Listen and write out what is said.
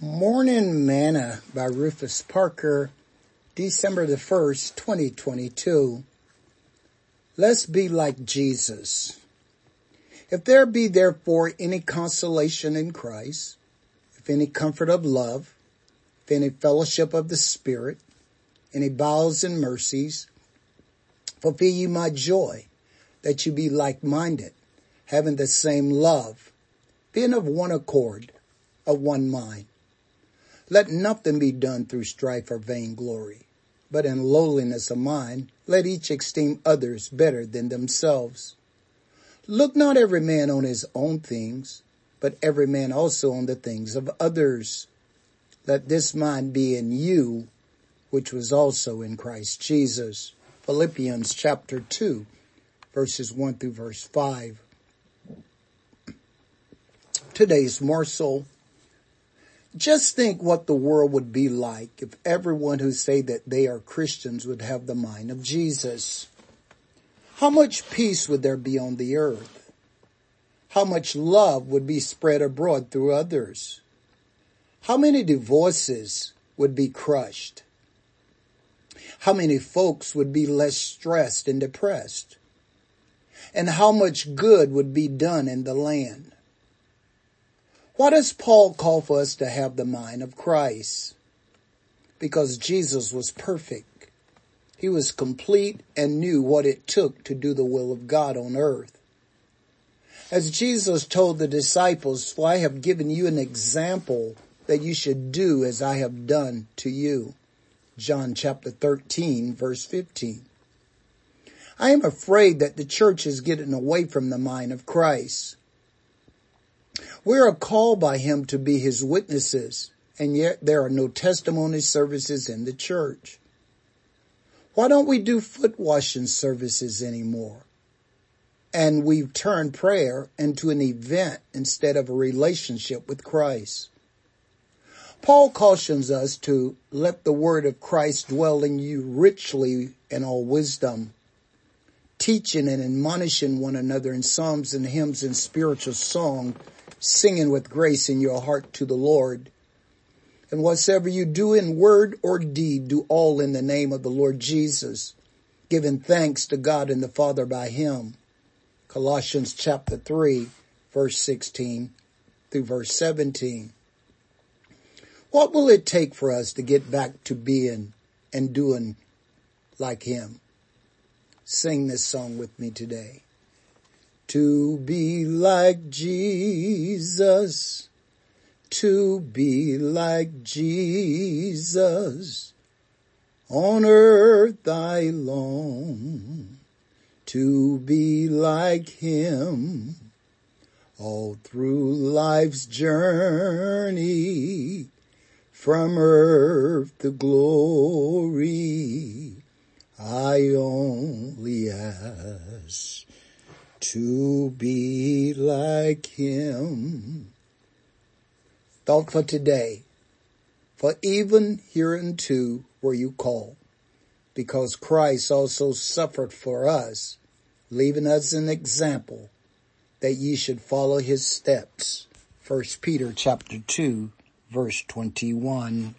Morning Manna by Rufus Parker, December the 1st, 2022. Let's be like Jesus. If there be therefore any consolation in Christ, if any comfort of love, if any fellowship of the Spirit, any bowels and mercies, fulfill you my joy, that you be like-minded, having the same love, being of one accord, of one mind. Let nothing be done through strife or vainglory, but in lowliness of mind, let each esteem others better than themselves. Look not every man on his own things, but every man also on the things of others. Let this mind be in you, which was also in Christ Jesus. Philippians chapter 2, verses 1 through verse 5. Today's morsel just think what the world would be like if everyone who say that they are Christians would have the mind of Jesus. How much peace would there be on the earth? How much love would be spread abroad through others? How many divorces would be crushed? How many folks would be less stressed and depressed? And how much good would be done in the land? Why does Paul call for us to have the mind of Christ? Because Jesus was perfect. He was complete and knew what it took to do the will of God on earth. As Jesus told the disciples, for I have given you an example that you should do as I have done to you. John chapter 13 verse 15. I am afraid that the church is getting away from the mind of Christ. We are called by him to be his witnesses, and yet there are no testimony services in the church. Why don't we do foot washing services anymore? And we've turned prayer into an event instead of a relationship with Christ. Paul cautions us to let the word of Christ dwell in you richly in all wisdom, teaching and admonishing one another in psalms and hymns and spiritual song singing with grace in your heart to the Lord. And whatsoever you do in word or deed, do all in the name of the Lord Jesus, giving thanks to God and the Father by him. Colossians chapter 3, verse 16 through verse 17. What will it take for us to get back to being and doing like him? Sing this song with me today to be like Jesus, to be like Jesus. On earth I long to be like him all through life's journey from earth to glory. I only ask to be like him. Thought for today, for even hereunto were you called, because Christ also suffered for us, leaving us an example that ye should follow his steps. First Peter chapter 2 verse 21.